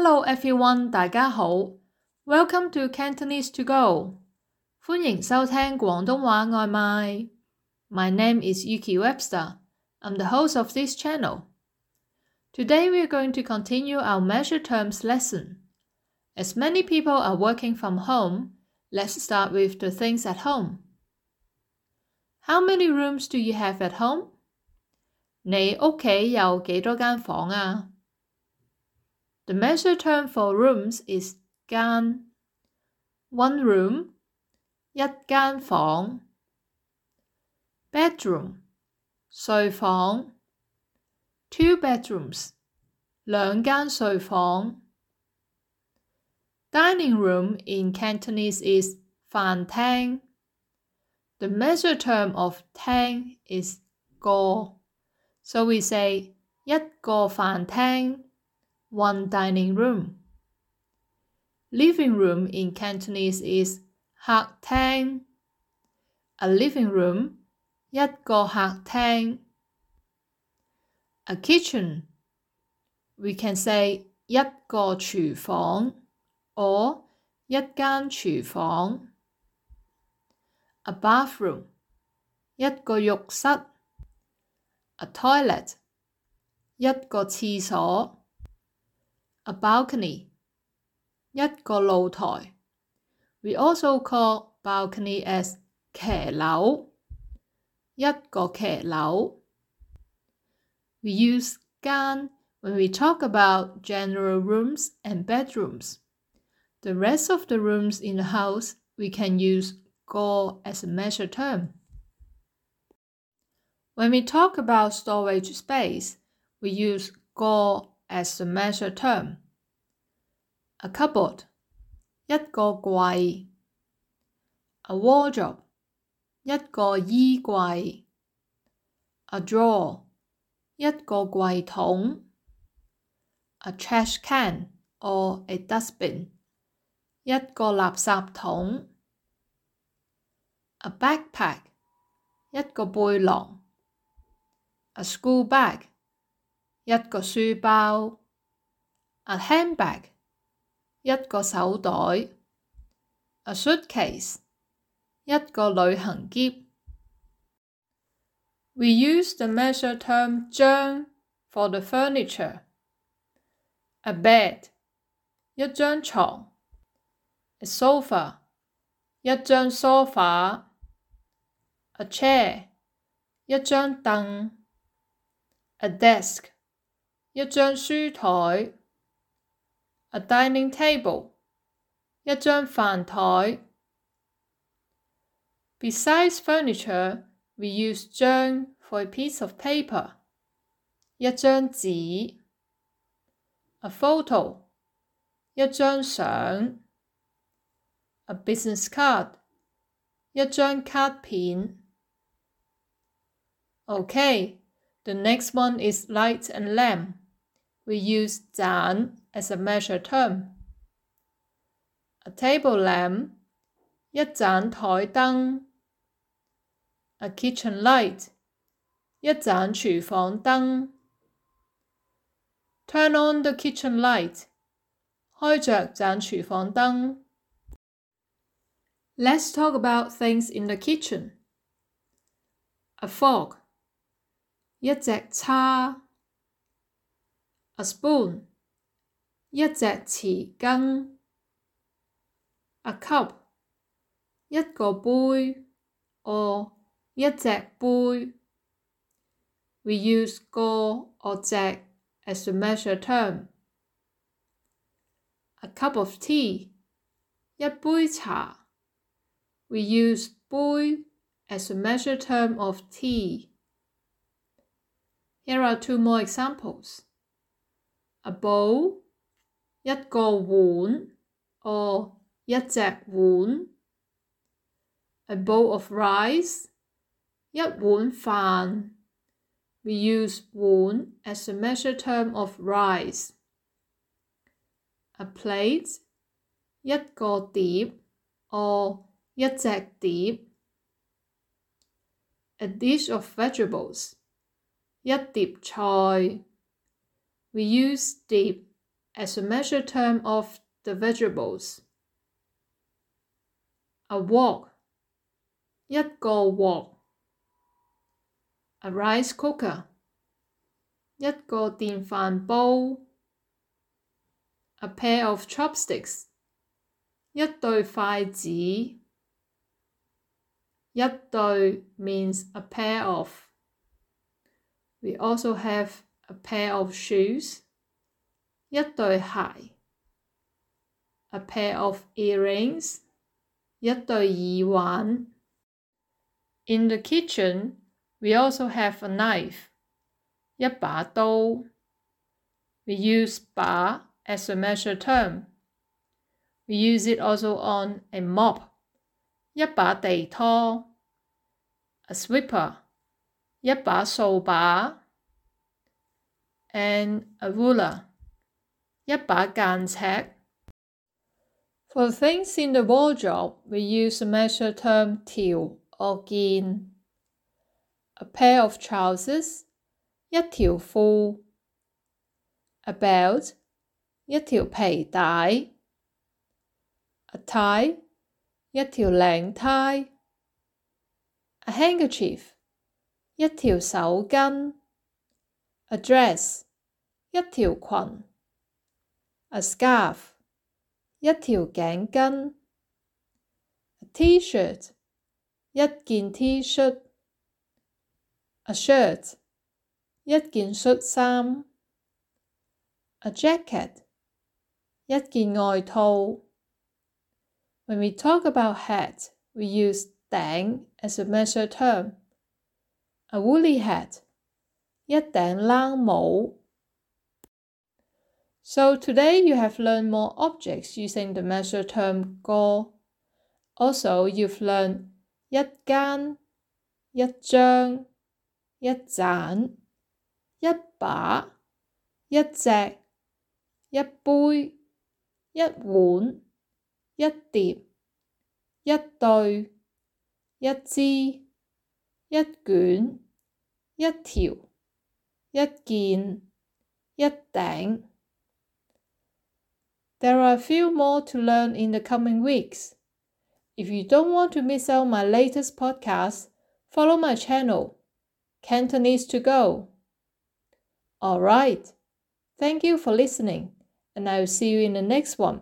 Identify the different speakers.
Speaker 1: Hello everyone，大家好，Welcome to Cantonese to go，欢迎收听广东话外卖。My name is Yuki Webster. I'm the host of this channel. Today we are going to continue our measure terms lesson. As many people are working from home, let's start with the things at home. How many rooms do you have at home? 你屋企有几多间房啊 ？the measure term for rooms is 间，one room 一间房，bedroom 睡房，two bedrooms 两间睡房，dining room in Cantonese is 饭厅。The measure term of 厅 is 个，so we say 一个饭厅。 one dining room. Living room in Cantonese is 客厅。A living room 一个客厅。A kitchen we can say 一个厨房 or 一间厨房。A bathroom 一个浴室。A toilet 一个厕所。 a balcony 一个露台。We also call balcony as 骑楼，一个骑楼。We use 间 when we talk about general rooms and bedrooms. The rest of the rooms in the house we can use 个 as a measure term. When we talk about storage space, we use 个 as a measure term. A cupboard 一个柜，a wardrobe 一个衣柜，a drawer 一个柜桶，a trash can or a dustbin 一个垃圾桶，a backpack 一个背囊，a school bag 一个书包，a handbag 一个手袋，a suitcase 一个旅行篋。We use the measure term 张 for the furniture. A bed 一张床，a sofa 一张梳化，a chair 一张凳，a desk 一张书台，a dining table 一张饭台。Besides furniture, we use 张 for a piece of paper 一张纸，a photo 一张相，a business card 一张卡片。Okay, the next one is light and lamp we use 盏 as a measure term. A table lamp 一盏台灯，a kitchen light 一盏厨房灯。Turn on the kitchen light 开着盏厨房灯。Let's talk about things in the kitchen. A fork 一只叉。 A spoon 一只匙羹，a cup 一个杯，or 一只杯。We use 个 or 只 as a measure term. A cup of tea 一杯茶。We use 杯 as a measure term of tea. Here are two more examples. A bowl 一个碗，or 一只碗。A bowl of rice 一碗饭。We use 碗 as a measure term of rice. A plate 一个碟，or 一只碟。A dish of vegetables 一碟菜。 We use 碟 as a measure term of the vegetables. A wok，一个镬。A rice cooker，一个电饭煲。A pair of chopsticks，一对筷子。一对 means a pair of. We also have a pair of shoes，一对鞋。A pair of earrings，一对耳环。In the kitchen, we also have a knife，一把刀。We use 把 as a measure term. We use it also on a mop，一把地拖。A sweeper，一把扫把。 And a ruler，一把间尺。For things in the wardrobe, we use a measure term 条 or 件。A pair of trousers，一条裤。A belt，一条皮带。A tie，一条领呔。A handkerchief，一条手巾。 A dress，一条裙。A scarf。一条颈巾，T-shirt，一件 T 恤，a shirt，一件恤衫，a jacket，一件外套。When we talk about hat, we use 顶 as a measure term. A woolly hat， 一頂冷帽。So today you have learned more objects using the measure term go. Also, you've learned 一間、一張、一盞、一把、一隻、一杯、一碗、一碟、一對、一支、一卷、一條、 一件、一顶。There are a few more to learn in the coming weeks. If you don't want to miss out my latest podcast, follow my channel, Cantonese to Go. Alright, thank you for listening, and I will see you in the next one.